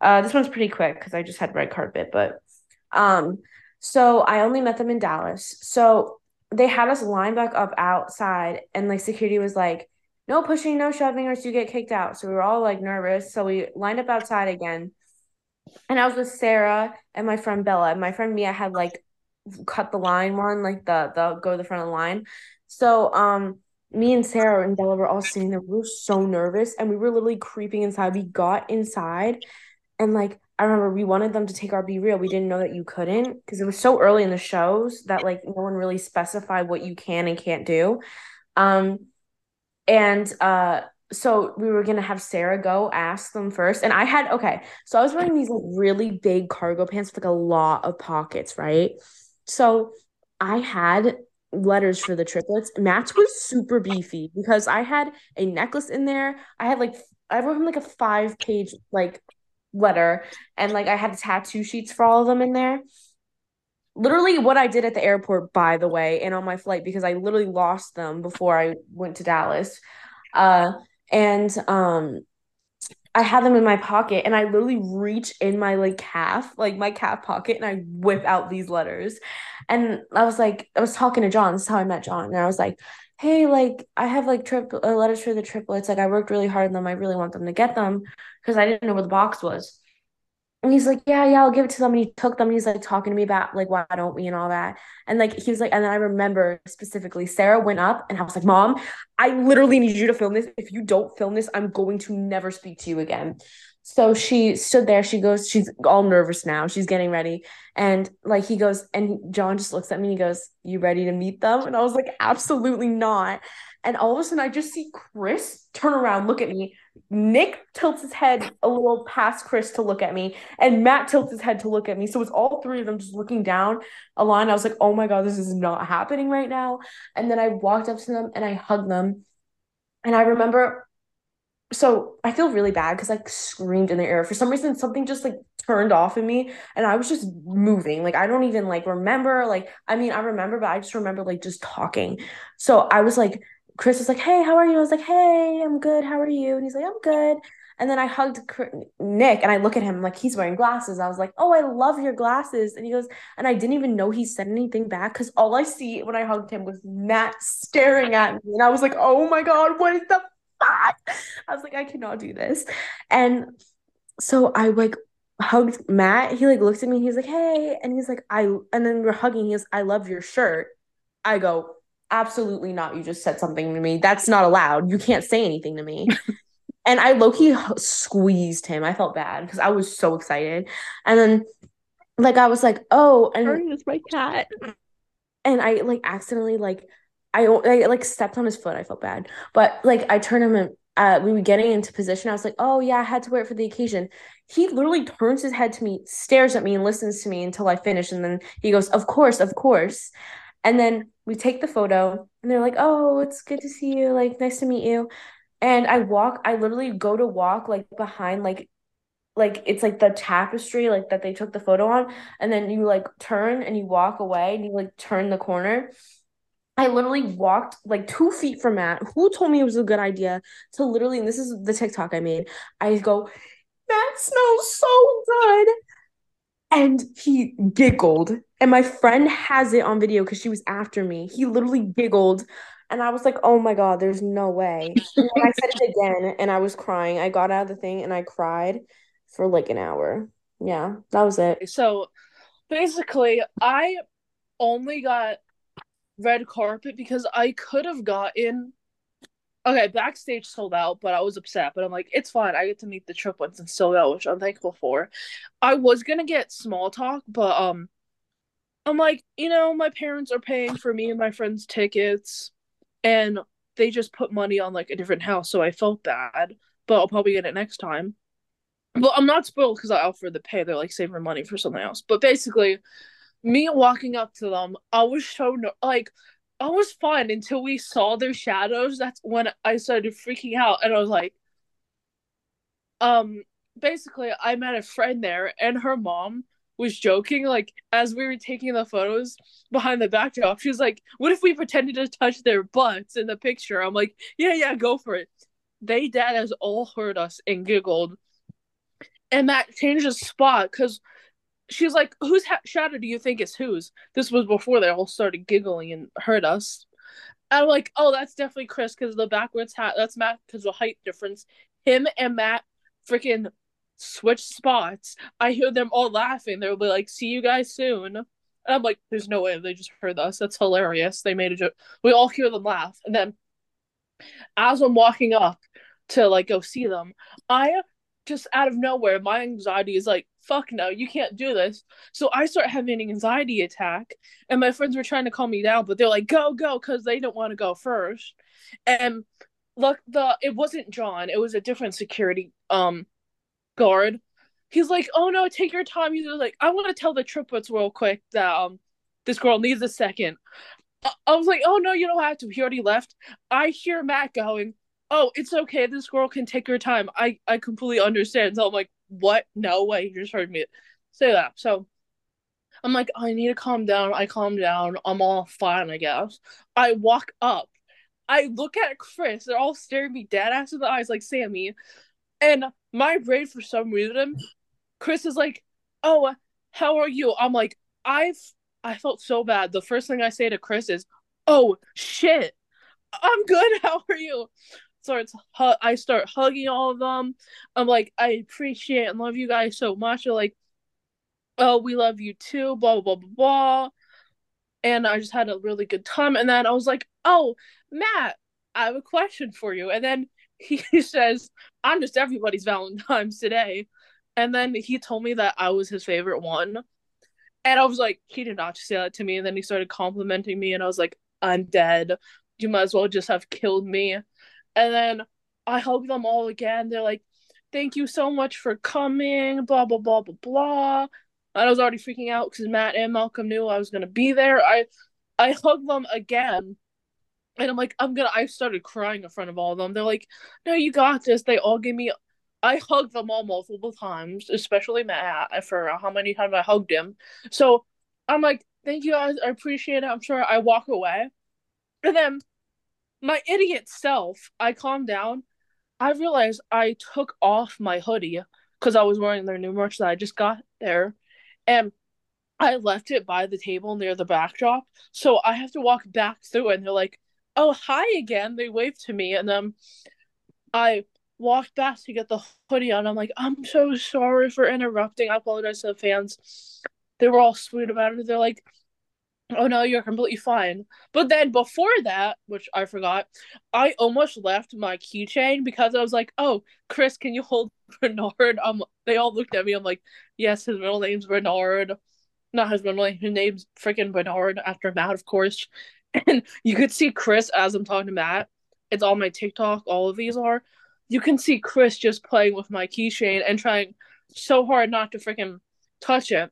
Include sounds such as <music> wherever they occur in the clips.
Uh, this one's pretty quick because I just had red carpet, but um, so I only met them in Dallas. So they had us line back up outside, and like security was like, "No pushing, no shoving, or you get kicked out." So we were all like nervous. So we lined up outside again, and I was with Sarah and my friend Bella. And my friend Mia had like cut the line one, like the the go to the front of the line. So um me and Sarah and Bella were all sitting there. We were so nervous and we were literally creeping inside. We got inside and like I remember we wanted them to take our BeReal. We didn't know that you couldn't because it was so early in the shows that like no one really specified what you can and can't do. Um and uh so we were gonna have Sarah go ask them first. And I had okay, so I was wearing these like really big cargo pants with like a lot of pockets, right? So I had letters for the triplets. Matt's was super beefy because I had a necklace in there. I had like I wrote him like a five page like letter and like I had tattoo sheets for all of them in there. Literally what I did at the airport, by the way, and on my flight because I literally lost them before I went to Dallas. Uh and um I had them in my pocket and I literally reach in my like calf, like my calf pocket, and I whip out these letters. And I was like, I was talking to John. This is how I met John. And I was like, hey, like I have like trip uh, letters for the triplets. Like I worked really hard on them. I really want them to get them because I didn't know where the box was. And he's like, yeah, yeah, I'll give it to them. And he took them he's like talking to me about like, why don't we and all that. And like, he was like, and then I remember specifically, Sarah went up and I was like, mom, I literally need you to film this. If you don't film this, I'm going to never speak to you again. So she stood there. She goes, she's all nervous now. She's getting ready. And like, he goes, and John just looks at me and he goes, you ready to meet them? And I was like, absolutely not. And all of a sudden, I just see Chris turn around, look at me. Nick tilts his head a little past Chris to look at me, and Matt tilts his head to look at me. So it's all three of them just looking down a line. I was like, oh my God, this is not happening right now. And then I walked up to them and I hugged them. And I remember, so I feel really bad because I screamed in the air. For some reason, something just like turned off in me and I was just moving. Like I don't even like remember. Like, I mean, I remember, but I just remember like just talking. So I was like, Chris was like, "Hey, how are you?" I was like, "Hey, I'm good. How are you?" And he's like, "I'm good." And then I hugged Nick and I look at him like he's wearing glasses. I was like, "Oh, I love your glasses." And he goes, and I didn't even know he said anything back cuz all I see when I hugged him was Matt staring at me. And I was like, "Oh my god, what is the fuck?" I was like, "I cannot do this." And so I like hugged Matt. He like looked at me. He's like, "Hey," and he's like, "I." And then we're hugging. He goes, "I love your shirt." I go, absolutely not. You just said something to me. That's not allowed. You can't say anything to me. <laughs> and I Loki squeezed him. I felt bad because I was so excited. And then, like, I was like, oh, and Sorry, it's my cat. And I like accidentally like I, I like stepped on his foot. I felt bad, but like I turned him and uh, we were getting into position. I was like, oh yeah, I had to wear it for the occasion. He literally turns his head to me, stares at me, and listens to me until I finish, and then he goes, of course, of course. And then we take the photo and they're like, oh, it's good to see you. Like, nice to meet you. And I walk, I literally go to walk like behind, like, like it's like the tapestry like that they took the photo on and then you like turn and you walk away and you like turn the corner I literally walked like two feet from Matt, who told me it was a good idea to literally, and this is the TikTok I made. I go, Matt smells so good. And he giggled. And my friend has it on video because she was after me. He literally giggled. And I was like, oh my God, there's no way. And I said it again and I was crying. I got out of the thing and I cried for like an hour. Yeah, that was it. So basically, I only got red carpet because I could have gotten okay, backstage sold out, but I was upset. But I'm like, it's fine. I get to meet the triplets and sold out, which I'm thankful for. I was gonna get small talk, but um, I'm like, you know, my parents are paying for me and my friends' tickets, and they just put money on like a different house, so I felt bad. But I'll probably get it next time. But I'm not spoiled because I offered the pay. They're like saving money for something else. But basically, me walking up to them, I was so like I was fine until we saw their shadows. That's when I started freaking out, and I was like, um, basically, I met a friend there, and her mom was joking, like as we were taking the photos behind the backdrop. She was like, "What if we pretended to touch their butts in the picture?" I'm like, "Yeah, yeah, go for it." They dad has all heard us and giggled, and that changed his spot because she's like, "Whose ha- shadow do you think is whose?" This was before they all started giggling and heard us. I'm like, "Oh, that's definitely Chris because the backwards hat. That's Matt because the height difference. Him and Matt freaking switch spots. I hear them all laughing. They'll be like, "See you guys soon." And I'm like, "There's no way they just heard us. That's hilarious." They made a joke. We all hear them laugh, and then as I'm walking up to like go see them, I just out of nowhere, my anxiety is like, fuck no, you can't do this. So I start having an anxiety attack, and my friends were trying to calm me down, but they're like, go, go, because they don't want to go first. And look, the it wasn't John, it was a different security um guard. He's like, oh no, take your time. He's like, I want to tell the triplets real quick that um this girl needs a second. I, was like, oh no, you don't have to. He already left. I hear Matt going, oh, it's okay. This girl can take her time. I I completely understand. So I'm like, what? No way. You just heard me say that. So I'm like, I need to calm down. I calm down. I'm all fine, I guess. I walk up. I look at Chris. They're all staring me dead ass in the eyes, like Sammy. And my brain, for some reason, Chris is like, "Oh, how are you?" I'm like, "I've I felt so bad." The first thing I say to Chris is, "Oh shit, I'm good. <laughs> How are you?" Starts I start hugging all of them. I'm like, I appreciate and love you guys so much. They're like, oh, we love you too, blah blah blah blah. And I just had a really good time. And then I was like, oh, Matt, I have a question for you. And then he <laughs> says, I'm just everybody's Valentine's today. And then he told me that I was his favorite one. And I was like, he did not say that to me. And then he started complimenting me, and I was like, I'm dead. You might as well just have killed me. And then I hug them all again. They're like, thank you so much for coming, blah, blah, blah, blah, blah. And I was already freaking out because Matt and Malcolm knew I was going to be there. I, I hug them again. And I'm like, I'm gonna. I started crying in front of all of them. They're like, "No, you got this." They all give me. I hugged them all multiple times, especially Matt uh, for how many times I hugged him. So I'm like, "Thank you guys. I appreciate it." I'm sure I walk away, and then my idiot self, I calmed down. I realized I took off my hoodie because I was wearing their new merch that I just got there. And I left it by the table near the backdrop. So I have to walk back through. And they're like, oh, hi again. They waved to me. And then I walked back to get the hoodie on. I'm like, I'm so sorry for interrupting. I apologize to the fans. They were all sweet about it. They're like, oh no, you're completely fine. But then before that, which I forgot, I almost left my keychain because I was like, oh, Chris, can you hold <laughs> Bernard? Um, they all looked at me. I'm like, yes, his middle name's Bernard. Not his middle name. His name's freaking Bernard after Matt, of course. <laughs> And you could see Chris as I'm talking to Matt. It's all my TikTok. All of these are. You can see Chris just playing with my keychain and trying so hard not to freaking touch it.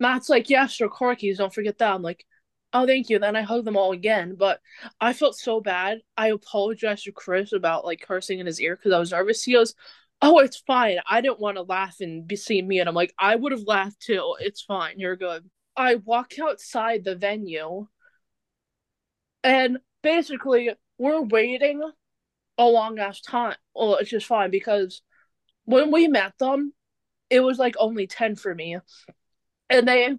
Matt's like, yeah, sure, car keys, don't forget that. I'm like, oh, thank you. Then I hug them all again. But I felt so bad. I apologized to Chris about like cursing in his ear because I was nervous. He goes, oh, it's fine. I didn't want to laugh and be seeing me. And I'm like, I would have laughed too. It's fine. You're good. I walk outside the venue and basically we're waiting a long ass time. Well, it's just fine because when we met them, it was like only 10 for me and they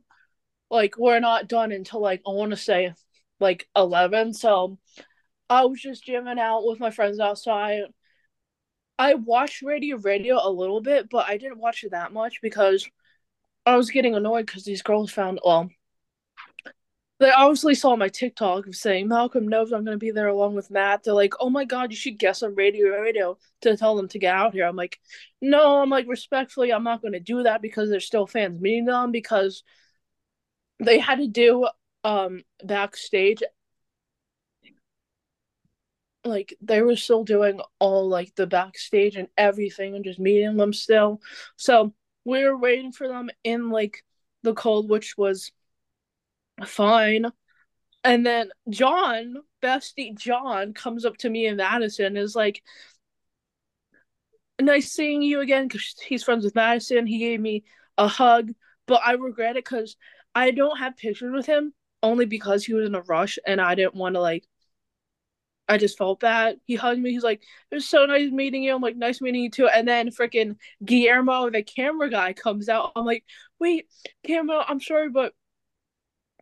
like were not done until like I want to say like eleven. So I was just jamming out with my friends outside. I watched Radio Radio a little bit, but I didn't watch it that much because I was getting annoyed because these girls found well. They obviously saw my TikTok of saying Malcolm knows I'm gonna be there along with Matt. They're like, "Oh my god, you should guess on Radio Radio to tell them to get out here." I'm like, "No, I'm like respectfully, I'm not gonna do that because there's still fans meeting them because they had to do um backstage like they were still doing all like the backstage and everything and just meeting them still. So we were waiting for them in like the cold, which was fine. And then John, bestie John, comes up to me in Madison is like, nice seeing you again because he's friends with Madison. He gave me a hug, but I regret it because I don't have pictures with him only because he was in a rush and I didn't want to like I just felt bad. He hugged me. He's like, "It was so nice meeting you." I'm like, "Nice meeting you too." And then freaking Guillermo, the camera guy, comes out. I'm like, "Wait, Guillermo, I'm sorry, but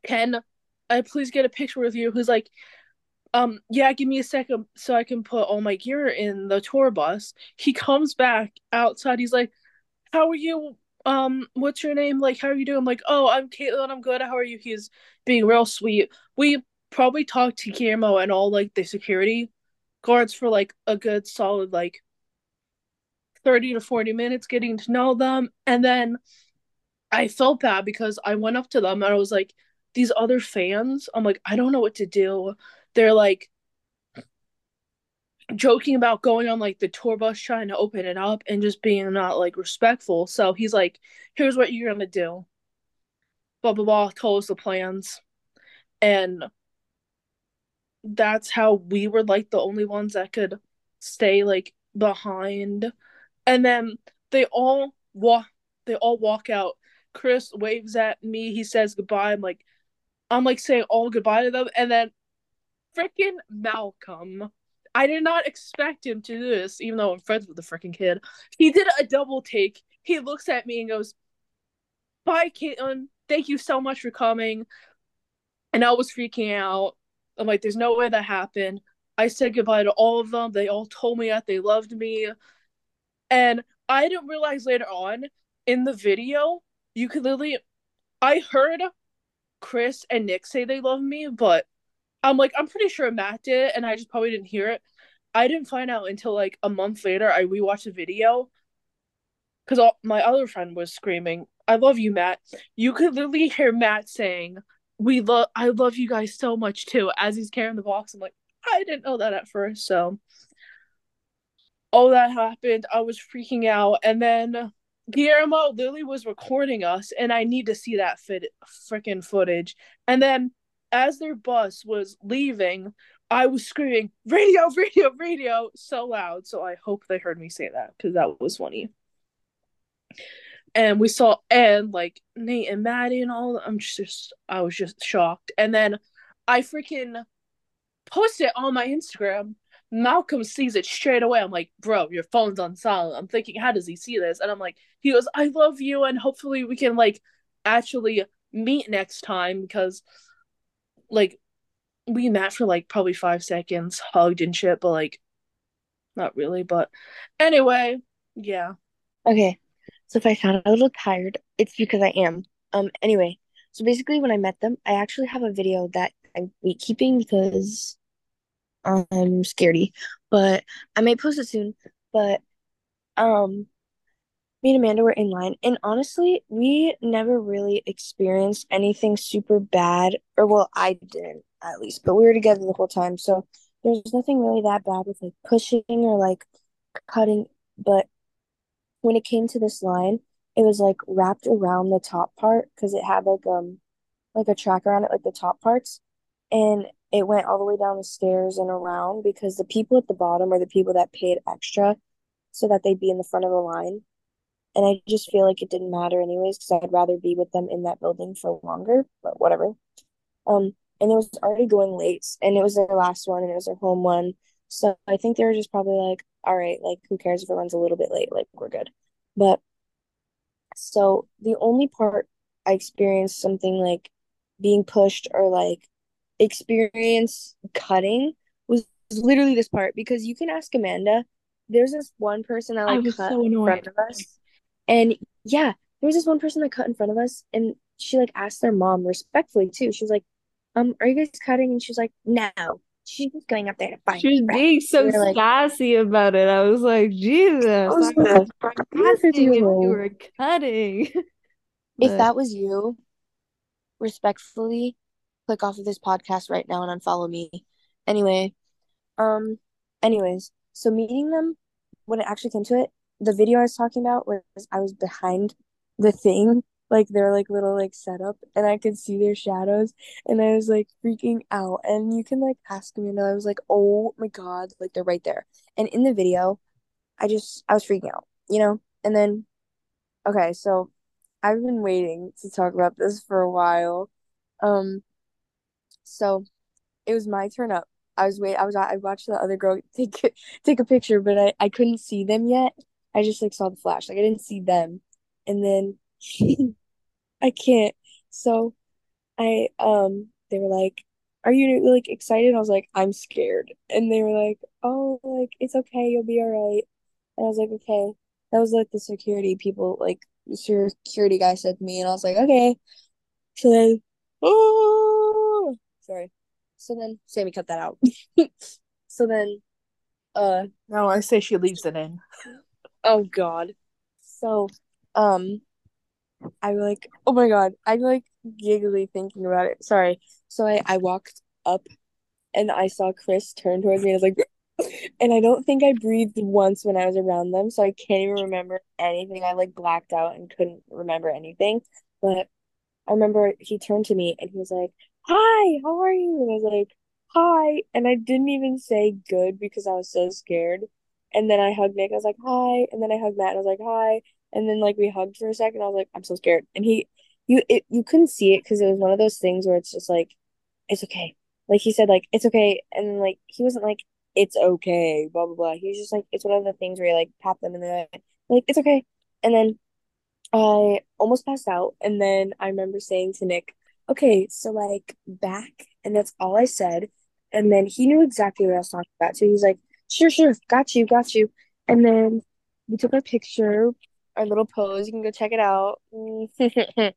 can I please get a picture with you?" Who's like, "Um, yeah, give me a second so I can put all my gear in the tour bus." He comes back outside. He's like, "How are you? Um, what's your name? Like, how are you doing?" I'm like, "Oh, I'm Caitlin. I'm good. How are you?" He's being real sweet. We probably talked to Guillermo and all like the security guards for like a good solid like 30 to 40 minutes getting to know them and then I felt bad because I went up to them and I was like these other fans I'm like I don't know what to do they're like joking about going on like the tour bus trying to open it up and just being not like respectful so he's like here's what you're gonna do blah blah blah told us the plans and that's how we were like the only ones that could stay like behind. And then they all walk they all walk out. Chris waves at me, he says goodbye. I'm like I'm like saying all goodbye to them and then freaking Malcolm. I did not expect him to do this, even though I'm friends with the freaking kid. He did a double take. He looks at me and goes, Bye, Caitlin. Thank you so much for coming. And I was freaking out. I'm like, there's no way that happened. I said goodbye to all of them. They all told me that they loved me. And I didn't realize later on in the video, you could literally I heard Chris and Nick say they love me, but I'm like, I'm pretty sure Matt did, and I just probably didn't hear it. I didn't find out until like a month later. I rewatched the video because my other friend was screaming, "I love you, Matt." You could literally hear Matt saying, we love I love you guys so much too. As he's carrying the box, I'm like, I didn't know that at first. So all that happened, I was freaking out, and then Guillermo Lily was recording us, and I need to see that fit freaking footage. And then as their bus was leaving, I was screaming, radio, radio, radio, so loud. So I hope they heard me say that because that was funny and we saw and like Nate and Maddie and all. I'm just I was just shocked. And then I freaking posted on my Instagram. Malcolm sees it straight away. I'm like, bro, your phone's on silent. I'm thinking, how does he see this? And I'm like, he goes, I love you, and hopefully we can like actually meet next time because like we met for like probably five seconds, hugged and shit, but like not really. But anyway, yeah. Okay, so if I sound a little tired, it's because I am. Um, anyway, so basically, when I met them, I actually have a video that I'm keeping because I'm scaredy, but I may post it soon. But um, me and Amanda were in line, and honestly, we never really experienced anything super bad, or well, I didn't at least, but we were together the whole time, so there's nothing really that bad with like pushing or like cutting. But when it came to this line, it was like wrapped around the top part because it had like um like a track around it, like the top parts, and it went all the way down the stairs and around because the people at the bottom are the people that paid extra so that they'd be in the front of the line. And I just feel like it didn't matter anyways because I'd rather be with them in that building for longer, but whatever. Um, and it was already going late, and it was their last one, and it was their home one. So I think they were just probably like, all right, like who cares if it runs a little bit late? Like we're good. But so the only part I experienced something like being pushed or like experience cutting was literally this part because you can ask Amanda. There's this one person that like cut so in front of us. And yeah, there was this one person that cut in front of us and she like asked their mom respectfully too. She was like, um, are you guys cutting? And she's like, no she's just going up there to find. She was being so like, sassy about it. I was like, Jesus, I was if you were cutting. <laughs> If but... that was you, respectfully, click off of this podcast right now and unfollow me. Anyway, um, anyways, so meeting them when it actually came to it, the video I was talking about was I was behind the thing like their like little like setup and I could see their shadows and I was like freaking out. And you can like ask me and I was like oh my god like they're right there. And in the video I just I was freaking out you know? And then okay so I've been waiting to talk about this for a while. Um so it was my turn up I was wait I was I watched the other girl take <laughs> take a picture, but I I couldn't see them yet. I just like saw the flash. Like I didn't see them. And then <laughs> I can't. So I um they were like, "Are you like excited?" I was like, "I'm scared." And they were like, "Oh, like it's okay. You'll be all right." And I was like, "Okay." That was like the security people like security guy said to me and I was like, "Okay." So then oh, sorry. So then Sammy cut that out. <laughs> so then uh no, I say she leaves it in. Oh god. So um I like oh my god, I'm like giggly thinking about it. Sorry. So I I walked up and I saw Chris turn towards me and I was like <laughs> and I don't think I breathed once when I was around them, so I can't even remember anything. I like blacked out and couldn't remember anything. But I remember he turned to me and he was like, Hi, how are you? And I was like, Hi. And I didn't even say good because I was so scared. And then I hugged Nick. I was like, Hi. And then I hugged Matt and I was like, Hi. And then like we hugged for a second. I was like, I'm so scared. And he, you, it, you couldn't see it because it was one of those things where it's just like, it's okay. Like he said, like it's okay. And then like he wasn't like it's okay, blah blah blah. He was just like it's one of the things where you like pat them in the head, like it's okay. And then I almost passed out. And then I remember saying to Nick, okay, so like back. And that's all I said. And then he knew exactly what I was talking about. So he's like, sure, sure, got you, got you. And then we took our picture, our little pose. You can go check it out. <laughs>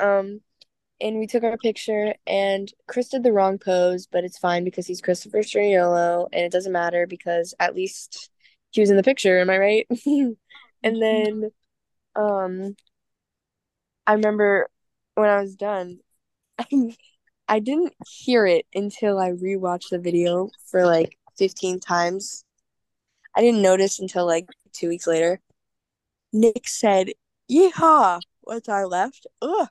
um, and we took our picture, and Chris did the wrong pose, but it's fine because he's Christopher Sturniolo, and it doesn't matter because at least he was in the picture. Am I right? <laughs> and then um I remember when I was done, I, didn't hear it until I rewatched the video for like 15 times. I didn't notice until like two weeks later. Nick said, Yeehaw once I left. Ugh.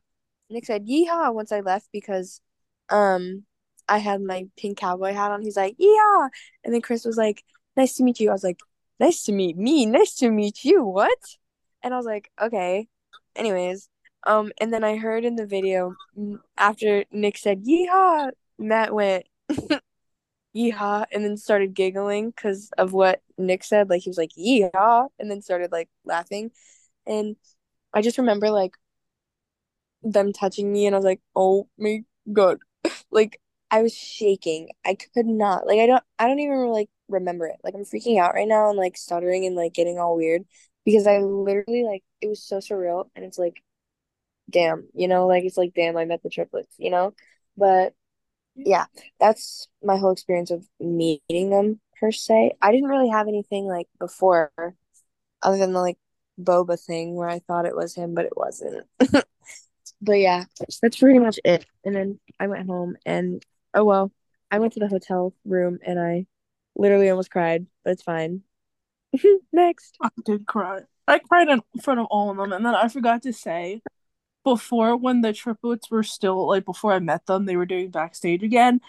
Nick said, Yeehaw once I left because um I had my pink cowboy hat on. He's like, Yeah. And then Chris was like, Nice to meet you. I was like, Nice to meet me. Nice to meet you. What? And I was like, okay. Anyways, um, and then I heard in the video after Nick said yeehaw, Matt went <laughs> yeehaw and then started giggling because of what Nick said. Like he was like yeehaw and then started like laughing. And I just remember like them touching me and I was like, oh my god. <laughs> like I was shaking. I could not. Like I don't I don't even like remember it. Like I'm freaking out right now and like stuttering and like getting all weird because I literally like it was so surreal and it's like damn, you know, like it's like damn I met the triplets, you know? But yeah, that's my whole experience of meeting them per se. I didn't really have anything like before other than the like boba thing where I thought it was him, but it wasn't. <laughs> but yeah, that's pretty much it. And then I went home and oh well, I went to the hotel room and I literally almost cried, but it's fine. <laughs> Next. I did cry. I cried in front of all of them, and then I forgot to say before when the triplets were still like before I met them, they were doing backstage again.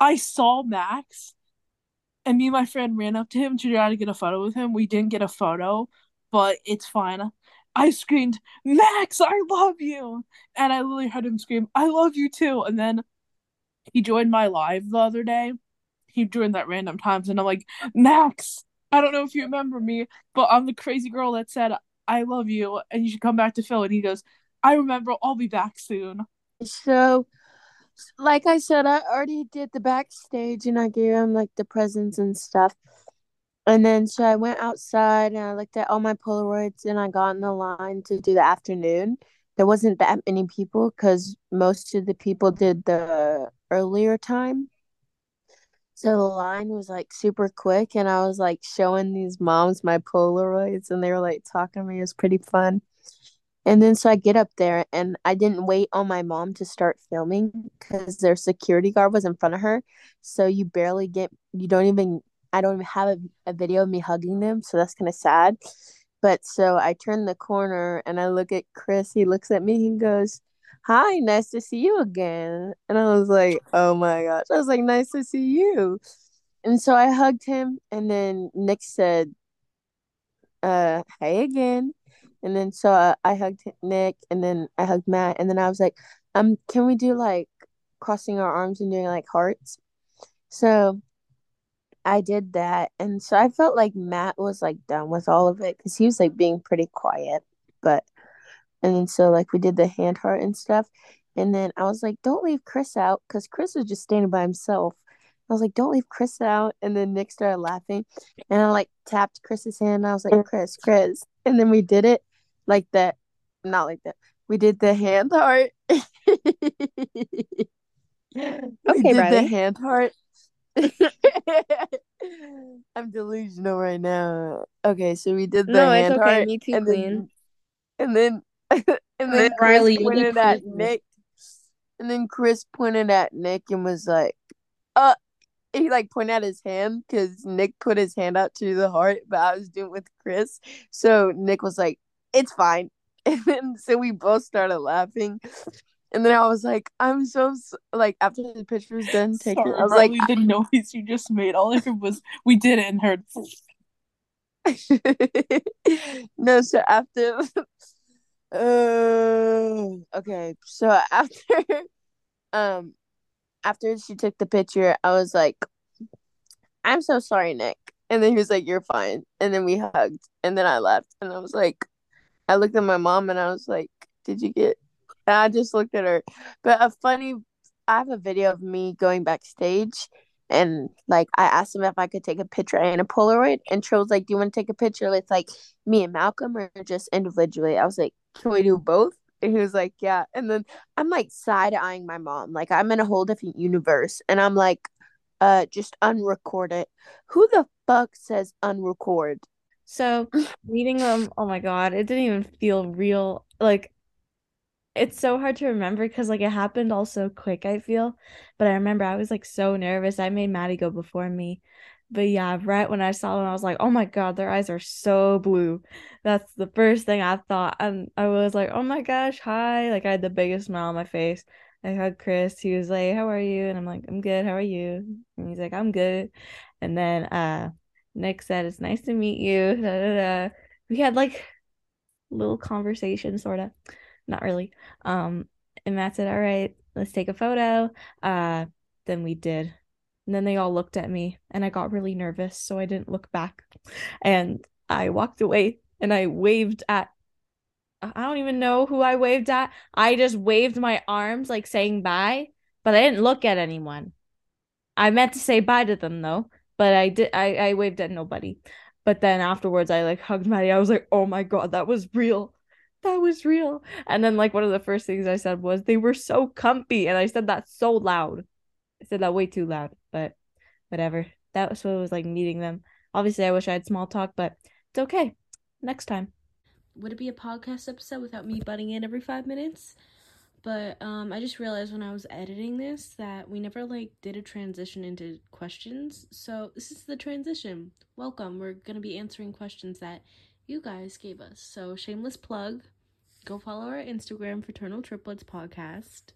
I saw Max, and me and my friend ran up to him to try to get a photo with him. We didn't get a photo, but it's fine. I screamed, Max, I love you. And I literally heard him scream, I love you too. And then he joined my live the other day. He joined that random times, and I'm like, Max, I don't know if you remember me, but I'm the crazy girl that said I love you and you should come back to Phil. And he goes, I remember. I'll be back soon. So, like I said, I already did the backstage and I gave him like the presents and stuff. And then so I went outside and I looked at all my Polaroids and I got in the line to do the afternoon. There wasn't that many people because most of the people did the earlier time. So the line was like super quick, and I was like showing these moms my Polaroids, and they were like talking to me. It was pretty fun. And then so I get up there, and I didn't wait on my mom to start filming because their security guard was in front of her. So you barely get, you don't even, I don't even have a, a video of me hugging them. So that's kind of sad. But so I turn the corner and I look at Chris. He looks at me. He goes, hi, nice to see you again. And I was like, oh my gosh. I was like, nice to see you. And so I hugged him. And then Nick said, uh, hey again. And then so I, I hugged Nick and then I hugged Matt. And then I was like, um, can we do like crossing our arms and doing like hearts? So I did that, and so I felt like Matt was like done with all of it because he was like being pretty quiet. But and then so like we did the hand heart and stuff, and then I was like, "Don't leave Chris out," because Chris was just standing by himself. I was like, "Don't leave Chris out," and then Nick started laughing, and I like tapped Chris's hand. I was like, "Chris, Chris," and then we did it like that, not like that. We did the hand heart. <laughs> okay, we did the hand heart. <laughs> I'm delusional right now. Okay, so we did the No, it's hand okay. heart, Me too, and Queen. then and then <laughs> and then Riley, pointed at. Nick, and then Chris pointed at Nick and was like, "Uh." He like pointed at his hand because Nick put his hand out to the heart, but I was doing it with Chris. So Nick was like, "It's fine," <laughs> and then so we both started laughing. And then I was like, "I'm so like." After the picture was done taken, Sorry, I was like, the noise you just made. All I heard was we did it and heard. <laughs> no, so after <laughs> uh okay, so after um after she took the picture, I was like, I'm so sorry, Nick. And then he was like, You're fine. And then we hugged and then I left and I was like I looked at my mom and I was like, Did you get and I just looked at her. But a funny I have a video of me going backstage and like I asked him if I could take a picture and a Polaroid, and Trill was like, "Do you want to take a picture with like me and Malcolm or just individually?" I was like, "Can we do both?" And he was like, "Yeah." And then I'm like side eyeing my mom, like I'm in a whole different universe, and I'm like, "Uh, just unrecord it." Who the fuck says unrecord? So meeting them, oh my God, it didn't even feel real. Like it's so hard to remember because like it happened all so quick, I feel. But I remember I was like so nervous. I made Maddie go before me. But yeah, right when I saw them, I was like, oh my God, their eyes are so blue. That's the first thing I thought. And I was like, oh my gosh, hi. Like I had the biggest smile on my face. I hugged Chris. He was like, how are you? And I'm like, I'm good. How are you? And he's like, I'm good. And then uh Nick said, It's nice to meet you. <laughs> Da, da, da. We had like little conversation, sort of. Not really. Um, and Matt said, All right, let's take a photo. Uh, then we did. And then they all looked at me and I got really nervous, so I didn't look back. And I walked away and I waved at I don't even know who I waved at. I just waved my arms like saying bye, but I didn't look at anyone. I meant to say bye to them though, but I did I, I waved at nobody. But then afterwards I like hugged Maddie. I was like, "Oh my God, that was real. That was real." And then like one of the first things I said was they were so comfy, and I said that so loud. I said that way too loud, but whatever. That was what it was like meeting them. Obviously, I wish I had small talk, but it's okay. Next time. Would it be a podcast episode without me butting in every five minutes? But um, I just realized when I was editing this that we never like did a transition into questions. So this is the transition. Welcome. We're gonna be answering questions that you guys gave us. So shameless plug. Go follow our Instagram, Fraternal Triplets Podcast,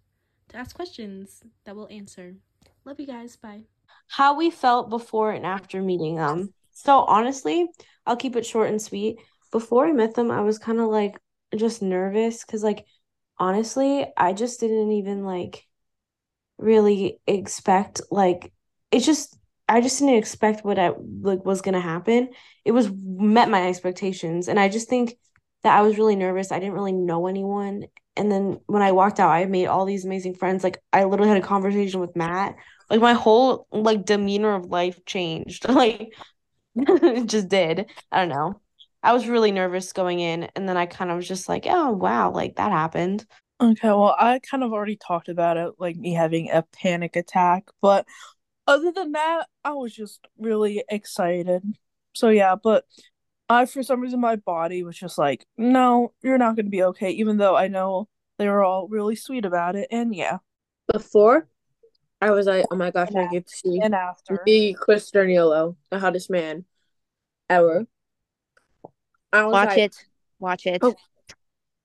to ask questions that we'll answer. Love you guys. Bye. How we felt before and after meeting them. So honestly, I'll keep it short and sweet. Before I met them, I was kind of like just nervous because like honestly, I just didn't even like really expect like it's just I just didn't expect what I like was gonna happen. It was met my expectations, and I just think that I was really nervous. I didn't really know anyone, and then when I walked out, I made all these amazing friends. Like I literally had a conversation with Matt. Like my whole like demeanor of life changed. <laughs> Like it <laughs> just did. I don't know. I was really nervous going in, and then I kind of was just like, oh wow, like that happened. Okay, well, I kind of already talked about it, like me having a panic attack, but other than that, I was just really excited. So yeah, but I for some reason my body was just like, no, you're not going to be okay, even though I know they were all really sweet about it, and yeah, Before, I was like, oh my gosh, I get to see and after. the Chris Sturniolo, the hottest man ever. I was Watch like, it. Watch it. Oh.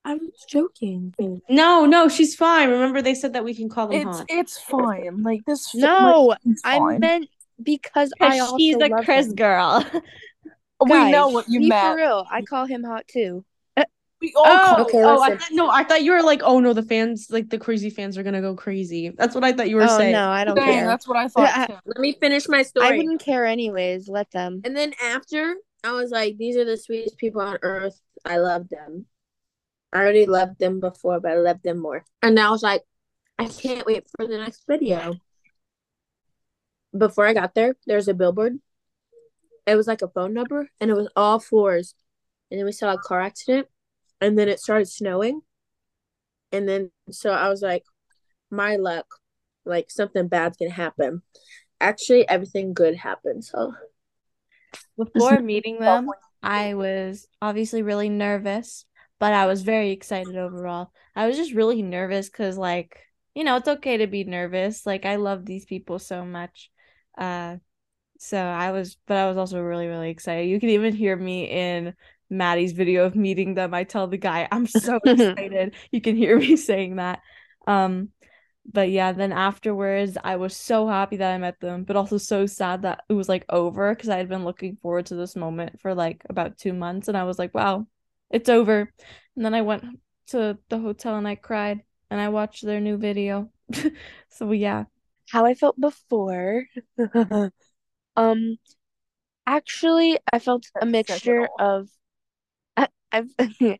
I was joking. No, no, she's fine. Remember, they said that we can call them It's hot. it's fine. Like this. No, it's I fine. meant because I also she's a Chris him. girl. <laughs> we know what you be meant. for real. I call him hot too. Uh, we all Oh, call Okay, oh, I listen. thought, no, I thought you were like, oh no, the fans, like the crazy fans are gonna go crazy. That's what I thought you were Oh saying. no, I don't Dang, care. that's what I thought Yeah, <laughs> too. Let me finish my story. I story. wouldn't care anyways. Let them. And then after, I was like, these are the sweetest people on earth. I love them. I already loved them before, but I love them more. And I was like, I can't wait for the next video. Before I got there, there's a billboard. It was like a phone number, and it was all floors. And then we saw a car accident, and then it started snowing. And then, so I was like, my luck, like something bad's gonna happen. Actually, everything good happened. So Before meeting them, I was obviously really nervous, but I was very excited overall. I was just really nervous because, like, you know, it's okay to be nervous. Like, I love these people so much. Uh, so I was, but I was also really, really excited. You can even hear me in Maddie's video of meeting them. I tell the guy, I'm so <laughs> excited. You can hear me <laughs> saying that. Um, but yeah, then afterwards, I was so happy that I met them, but also so sad that it was like over because I had been looking forward to this moment for like about two months, and I was like, wow, it's over. And then I went to the hotel and I cried and I watched their new video. <laughs> So yeah, How I felt before. <laughs> um, actually, I felt a That says it mixture of. I, I've. <laughs>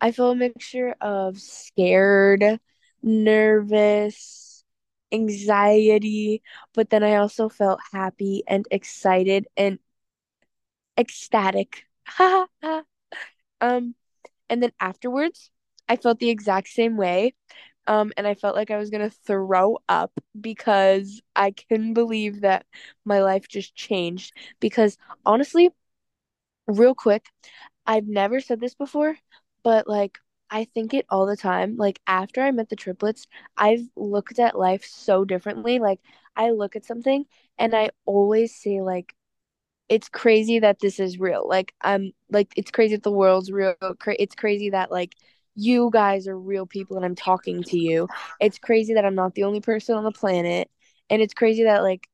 I feel a mixture of scared, nervous, anxiety, but then I also felt happy and excited and ecstatic. <laughs> um, and then afterwards, I felt the exact same way. Um, and I felt like I was gonna throw up because I couldn't believe that my life just changed. Because honestly, real quick, I've never said this before, but like I think it all the time. Like after I met the triplets, I've looked at life so differently. Like I look at something and I always say like it's crazy that this is real. Like I'm like it's crazy that the world's real. It's crazy that like you guys are real people and I'm talking to you. It's crazy that I'm not the only person on the planet. And it's crazy that like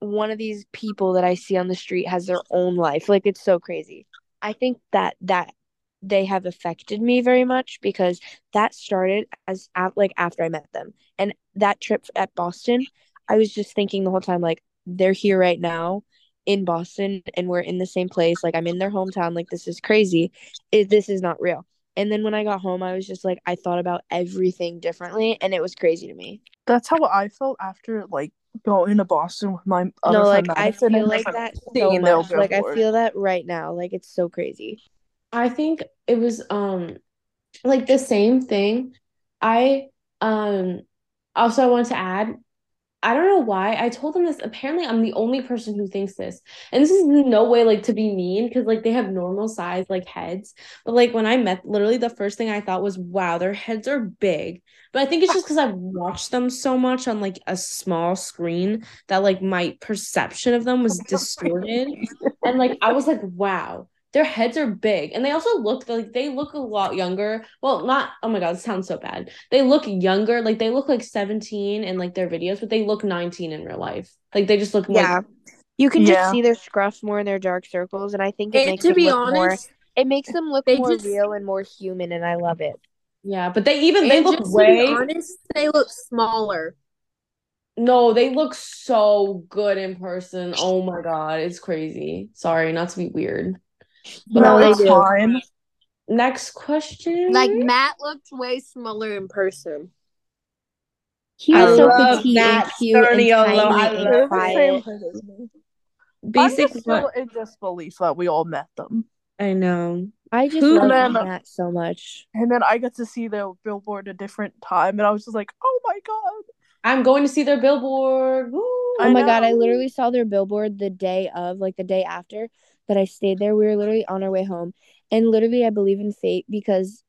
one of these people that I see on the street has their own life. Like it's so crazy. I think that that they have affected me very much because that started as at like after I met them. And that trip at Boston, I was just thinking the whole time like they're here right now in Boston and we're in the same place. Like I'm in their hometown. Like this is crazy. It, this is not real. And then when I got home, I was just like I thought about everything differently and it was crazy to me. That's how I felt after like going to Boston with my other no, like I feel like that so much. Like I feel that right now. Like it's so crazy. I think it was um like the same thing. I um also I want to add, I don't know why I told them this. Apparently, I'm the only person who thinks this. And this is no way like to be mean because like they have normal size like heads. But like when I met, literally the first thing I thought was, wow, their heads are big. But I think it's just because I've watched them so much on like a small screen that like my perception of them was distorted. And like I was like, wow their heads are big and they also look like they look a lot younger well not oh my god it sounds so bad they look younger like they look like 17 in like their videos but they look 19 in real life like they just look like Yeah. You can just see their scruff more in their dark circles, and I think it and makes to them be look more. honest, It makes them look they more just- real and more human, and I love it. yeah but they even they look way honest, they look smaller. no they look so good in person oh my god it's crazy sorry not to be weird no, they it's do. next question Like Matt looked way smaller in person. He I so love petite Matt and cute and tiny and They're the same quiet. height as basic I'm just still in disbelief that we all met them. i know I just Who- love And then- Matt so much. And then I got to see their billboard a different time, and I was just like, oh my god. i'm going to see their billboard Woo! Oh I my god, I literally saw their billboard the day of, like the day after that I stayed there. We were literally on our way home. And literally I believe in fate because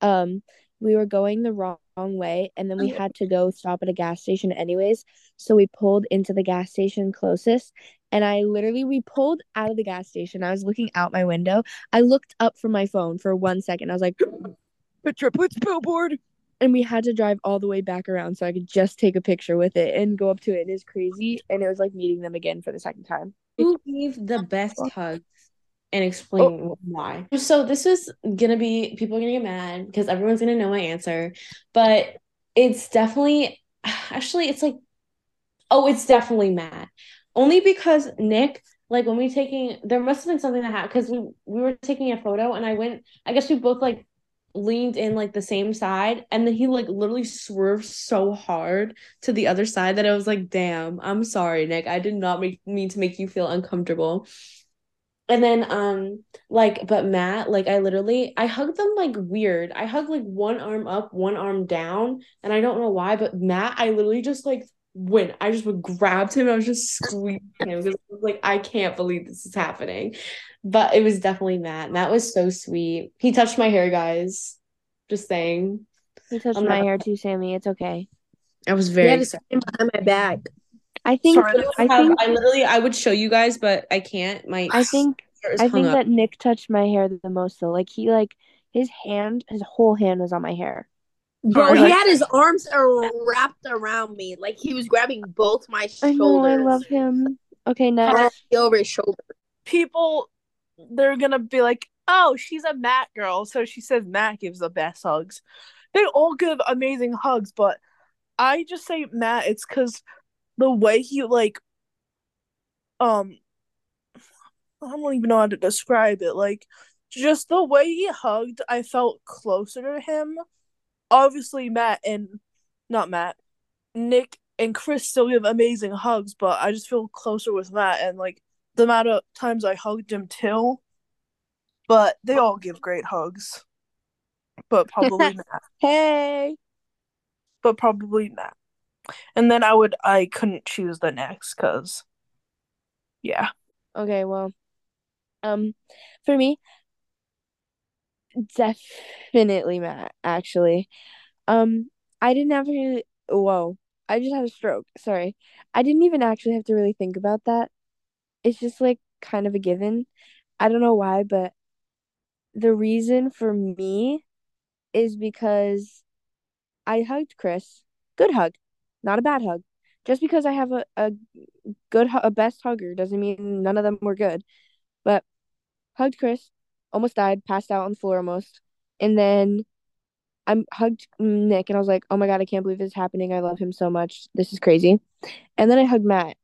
um we were going the wrong, wrong way and then we had to go stop at a gas station anyways. So we pulled into the gas station closest and I literally we pulled out of the gas station. I was looking out my window. I looked up from my phone for one second. I was like <gasps> the triplets billboard. And we had to drive all the way back around so I could just take a picture with it and go up to it. It is crazy. And it was like meeting them again for the second time. Who gave the best hugs? and oh. explain why. So this is gonna be people are gonna get mad because everyone's gonna know my answer, but it's definitely actually it's like oh it's definitely Matt. Only because Nick like when we taking there must have been something that happened because we we were taking a photo and I went I guess we both like leaned in like the same side and then he like literally swerved so hard to the other side that I was like damn I'm sorry Nick. I did not make, mean to make you feel uncomfortable. And then um like but Matt like I literally I hugged them like weird. I hugged like one arm up one arm down and I don't know why but Matt I literally just like went I just would grabbed him I was just squeezing him because I was like I can't believe this is happening but it was definitely Matt Matt was so sweet he touched my hair guys just saying He touched I'm my not- hair too, Sammy. It's okay. I was very had excited. behind my back. I think Sorry, I I, think I literally I would show you guys but I can't my I think <sighs> I think up. that Nick touched my hair the most though. Like he like his hand, his whole hand was on my hair. Bro, Sorry. he had his arms ar- wrapped around me. Like he was grabbing both my I shoulders. know, I love him. Okay, And next. over his shoulder. people they're gonna be like, oh, she's a Matt girl, so she says Matt gives the best hugs. They all give amazing hugs, but I just say Matt. It's because the way he like, um, I don't even know how to describe it. Like, just the way he hugged, I felt closer to him. Obviously, Matt and not Matt, Nick and Chris still give amazing hugs, but I just feel closer with Matt and like the amount of times I hugged him too. But they all give great hugs. But probably <laughs> Matt. Hey. But probably Matt. And then I would I couldn't choose the next because yeah. Okay, well, um, for me, definitely Matt, actually. Um, I didn't have to, whoa, I just had a stroke. Sorry. I didn't even actually have to really think about that. It's just like kind of a given. I don't know why, but the reason for me is because I hugged Chris. Good hug, not a bad hug. Just because I have a, a good, a best hugger doesn't mean none of them were good. But hugged Chris, almost died, passed out on the floor almost. And then I hugged Nick and I was like, oh my God, I can't believe this is happening. I love him so much. This is crazy. And then I hugged Matt.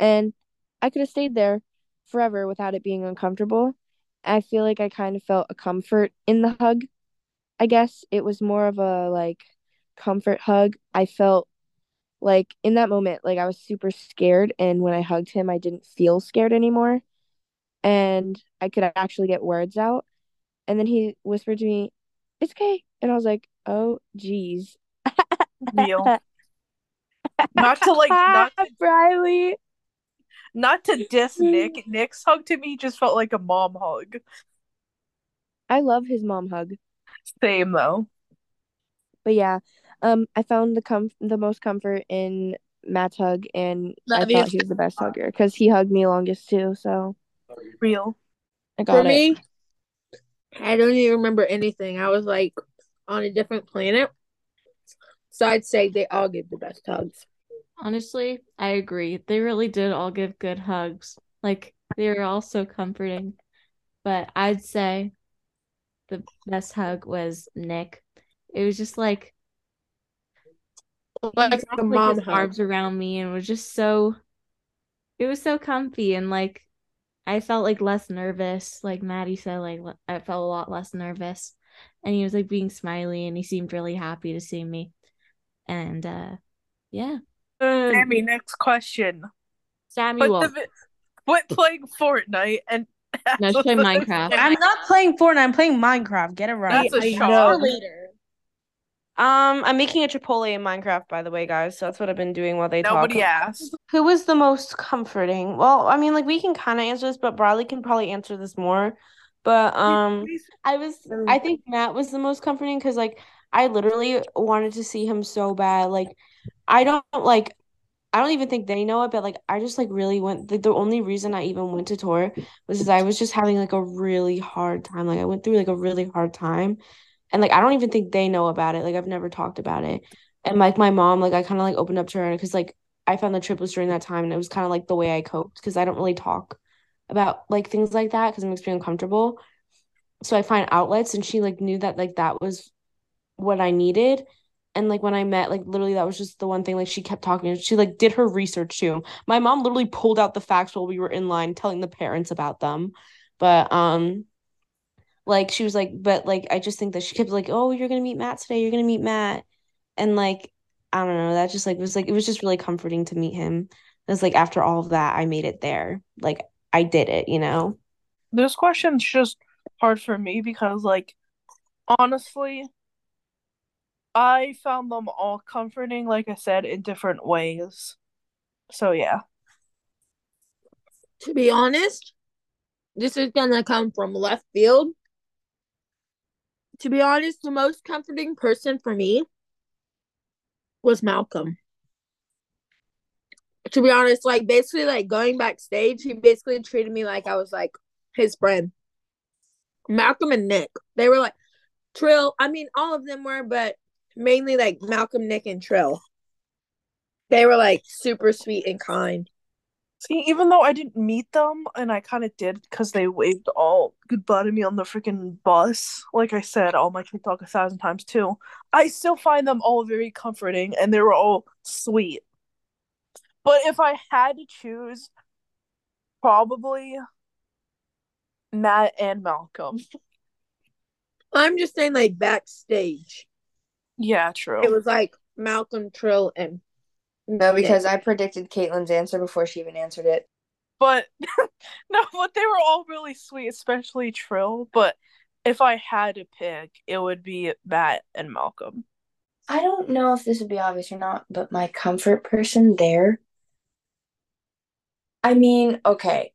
And I could have stayed there forever without it being uncomfortable. I feel like I kind of felt a comfort in the hug. I guess it was more of a like comfort hug. I felt like in that moment, like I was super scared. And when I hugged him, I didn't feel scared anymore. And I could actually get words out. And then he whispered to me, It's okay. And I was like, Oh, geez. Real. <laughs> Not to like not to, <laughs> Riley. not to diss Nick. Nick's hug to me just felt like a mom hug. I love his mom hug. Same though. But yeah, um, I found the com the most comfort in Matt's hug, and I thought he was the best <laughs> hugger because he hugged me longest too. So Real. I For got it. me, I don't even remember anything. I was like on a different planet. So I'd say they all give the best hugs. Honestly, I agree. They really did all give good hugs. Like they were all so comforting. But I'd say the best hug was Nick. It was just like Like he a wrapped, mom his hug. arms around me and was just so it was so comfy and like I felt like less nervous. Like Maddie said, like I felt a lot less nervous. And he was like being smiley and he seemed really happy to see me. And uh yeah. Sammy, next question. Sammy Quit, what? the, quit playing Fortnite and No, she's playing <laughs> Minecraft. I'm not playing Fortnite. I'm playing Minecraft. Get it right. That's a I shock. know. later. Um, I'm making a Chipotle in Minecraft, by the way, guys. So that's what I've been doing while they Nobody talk. asked. Who was the most comforting? Well, I mean, like we can kind of answer this, but Bradley can probably answer this more. But um, I was, I think Matt was the most comforting because like I literally wanted to see him so bad. Like I don't like, I don't even think they know it, but like I just like really went. Like the only reason I even went to tour was because I was just having like a really hard time. Like I went through like a really hard time, and like I don't even think they know about it. Like I've never talked about it, and like my mom, like I kind of like opened up to her because like I found the trip was during that time, and it was kind of like the way I coped because I don't really talk about like things like that because it makes me uncomfortable. So I find outlets and she like knew that like that was what I needed. And like when I met, like literally that was just the one thing like she kept talking. She like did her research too. My mom literally pulled out the facts while we were in line telling the parents about them. But um like she was like, but like I just think that she kept like, oh, you're gonna meet Matt today. You're gonna meet Matt, and like I don't know. That just like was like it was just really comforting to meet him. It was like after all of that, I made it there. Like I did it, you know. This question's just hard for me because like honestly, I found them all comforting, like I said, in different ways. So yeah. To be honest, this is gonna come from left field to be honest, the most comforting person for me was Malcolm. To be honest, like basically like going backstage, he basically treated me like I was like his friend. Malcolm and Nick. They were like Trill. I mean, all of them were, but mainly like Malcolm, Nick, and Trill. They were like super sweet and kind. See, even though I didn't meet them, and I kind of did because they waved all goodbye to me on the freaking bus, like I said on my TikTok a thousand times too, I still find them all very comforting and they were all sweet. But if I had to choose, probably Matt and Malcolm. I'm just saying, like backstage. Yeah, true. It was like Malcolm, Trill, and no, because I predicted Caitlin's answer before she even answered it. But <laughs> no, but they were all really sweet, especially Trill. But if I had to pick, it would be Matt and Malcolm. I don't know if this would be obvious or not, but my comfort person there. I mean, okay.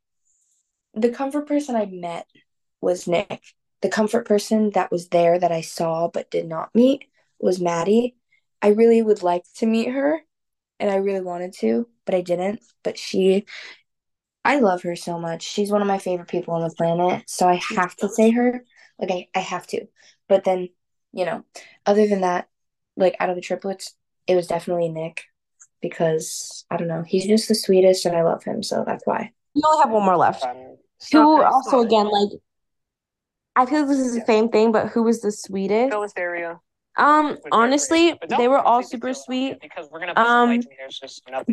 The comfort person I met was Nick. The comfort person that was there that I saw but did not meet was Maddie. I really would like to meet her and I really wanted to, but I didn't. But she, I love her so much. She's one of my favorite people on the planet. So I have to say her. Like, I, I have to. But then, you know, other than that, like out of the triplets, it was definitely Nick because I don't know. He's just the sweetest and I love him. So that's why. We only have one more left. Who also, again, like, I feel like this is the same thing, but who was the sweetest? Philasteria. Um, honestly, they were all super sweet. Because we're gonna um,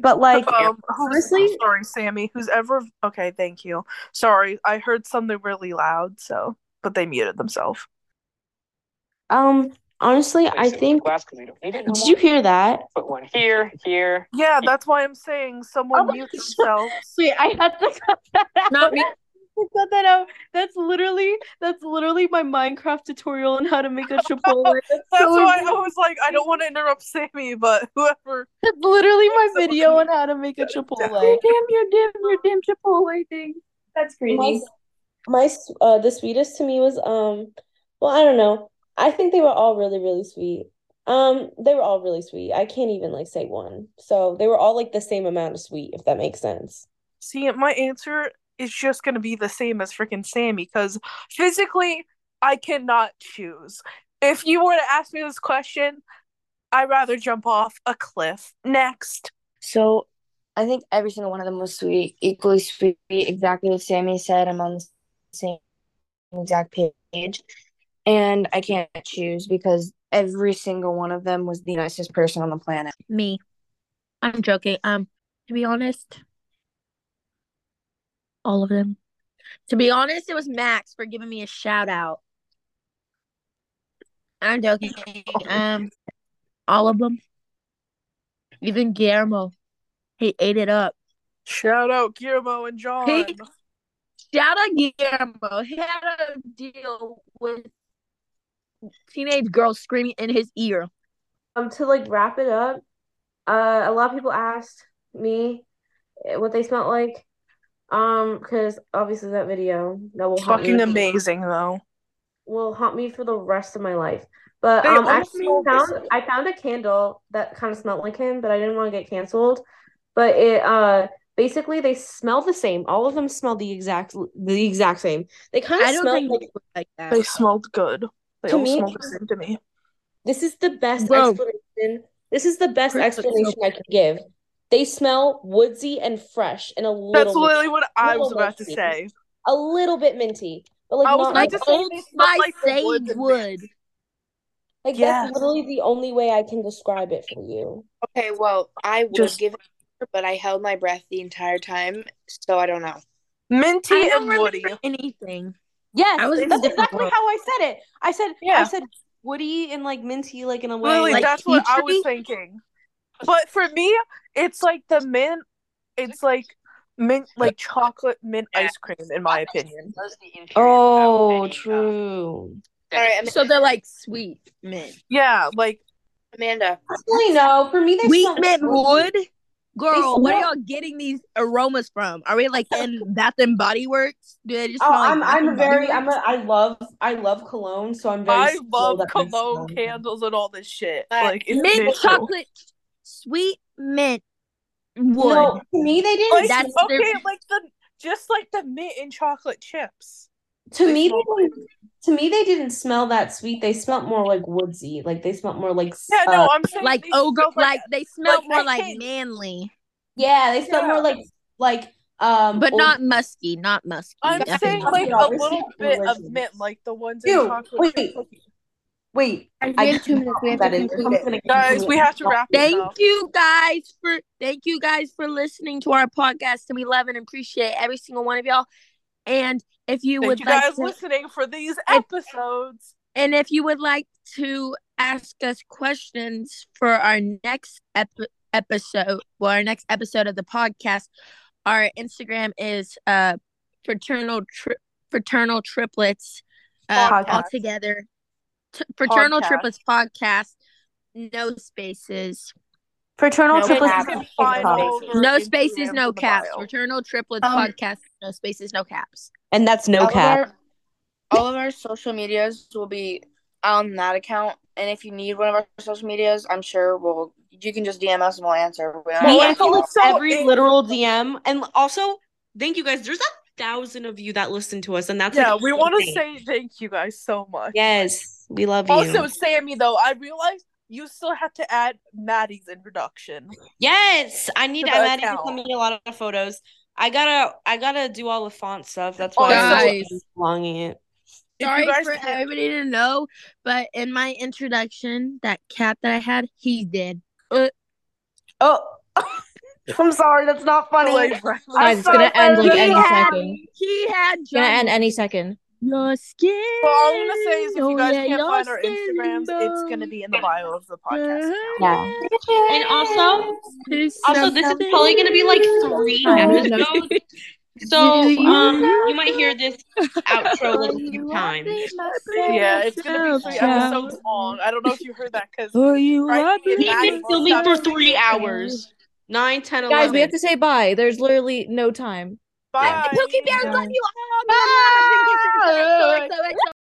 but like um, honestly, sorry, Sammy. Who's ever okay? Thank you. Sorry, I heard something really loud. So, but they muted themselves. Um, honestly, I think. Did you hear that? Put one here, here. Yeah, that's why I'm saying someone oh mute <laughs> themselves. Wait, I had to cut that out. Not me. Cut that out. That's literally that's literally my Minecraft tutorial on how to make a <laughs> Chipotle. That's, that's so why I was like, I don't want to interrupt Sammy, but whoever. That's literally my video on how to make a Chipotle. Your damn, your damn, your damn Chipotle thing. That's crazy. My, my uh, the sweetest to me was um, well, I don't know. I think they were all really, really sweet. Um, they were all really sweet. I can't even like say one. So they were all like the same amount of sweet, if that makes sense. See, my answer is just going to be the same as freaking Sammy because physically, I cannot choose. If you were to ask me this question, I'd rather jump off a cliff. Next. So I think every single one of them was sweet, equally sweet, exactly what Sammy said. I'm on the same exact page. And I can't choose because every single one of them was the nicest person on the planet. Me. I'm joking. Um, to be honest, all of them. To be honest, it was Max for giving me a shout out. I'm joking. Um, all of them. Even Guillermo, he ate it up. Shout out Guillermo and John. He, shout out Guillermo. He had a deal with teenage girls screaming in his ear. Um, to like wrap it up, uh, a lot of people asked me what they smelled like. Um, because obviously that video that will fucking amazing though. Will haunt me for the rest of my life. But um, actually found I found a candle that kind of smelled like him, but I didn't want to get canceled. But it uh basically they smell the same. All of them smell the exact the exact same. They kind of I smell like, like that. They smelled good. They all me, smelled the same to me. This is the best Bro. explanation. This is the best explanation I can give. They smell woodsy and fresh and a little That's literally what I was little about to say. a little bit minty. But like I was not about like, to Like say Old they smell Spice like sage wood. like Yes. that's literally the only way I can describe it for you. Okay, well, I would Just- give it, but I held my breath the entire time, so I don't know. Minty I don't and woody. anything. Yes, I was that's exactly boat. how I said it. I said Yeah. I said woody and like minty, like in a way. Literally, Like that's what I was thinking. But for me, it's like the mint. It's like mint, like chocolate mint ice cream, in my opinion. oh, true. All right, Am- So they're like sweet mint. Yeah, like Amanda. Personally, no. For me, they Sweet smell mint wood? Girl, where are y'all getting these aromas from? Are we like in <laughs> Bath and Body Works? Do they just Oh, smell like I'm Bath I'm very I'm a, I love I love cologne, so I'm very. I love cologne candles and all this shit. Uh, Like it's mint mint chocolate, sweet mint wood. No, to me they didn't. Like That's smell- okay, their- like the just like the mint and chocolate chips. to they me they didn't, to me they didn't smell that sweet. They smelled more like woodsy. Like they smelled more like Yeah, uh, no, I'm saying like they ogre, smell like, they smelled like more a like hint. manly, yeah, they smelled Yeah. more like like um but old- not musky, not musky. I'm saying like a little saying bit of mint, like the ones in Dude, chocolate wait. Chip cookies. Wait, Guys, I we have two minutes. We have to is. conclude it. Guys, we have to wrap Thank up. you guys for thank you guys for listening to our podcast, and we love and appreciate every single one of y'all. And if you Thank would you like guys to, listening for these episodes. and if you would like to ask us questions for our next ep- episode, well, our next episode of the podcast, our Instagram is uh fraternal tri- fraternal triplets uh, all together. T- fraternal Podcast. triplets podcast, no spaces. Fraternal No triplets. cap. You can find Podcast. No spaces, no in the caps. Fraternal triplets Um, podcast, no spaces, no caps. And that's no all of cap. our all of our social medias will be on that account. And if you need one of our social medias, I'm sure we'll you can just DM us and we'll answer. We We Well, answer also, every it- literal DM, and also thank you guys. There's a thousand of you that listen to us, and that's Yeah, like, we want to say thank you guys so much. yes, we love you. Also, Sammy, though, I realized you still have to add Maddie's introduction. yes, I need To to. the Maddie to account. send me a lot of photos. I gotta, I gotta do all the font stuff. That's why Guys. I'm longing it. Sorry for can't- everybody to know, but in my introduction, that cat that I had, he's dead. Uh, Oh, <laughs> I'm sorry. That's not funny. Like, right- Guys, it's gonna end like he any had, second. he had It's gonna end any second. Your skin. Well, all I'm gonna say is if oh you guys yeah, can't your find our skin Instagrams, it's gonna be in the bio of the podcast. account. Yeah. And also, It's also, this is probably gonna be like three something. episodes. <laughs> So, um, you might hear this outro like a few times. Yeah, it's gonna be three episodes long. I don't know if you heard that because Oh, you Right, are we've We've been filming for three hours. Nine, ten, eleven. Guys, we have to say bye. There's literally no time. Bye. Pookie Bears love you all. Bye. XOXO.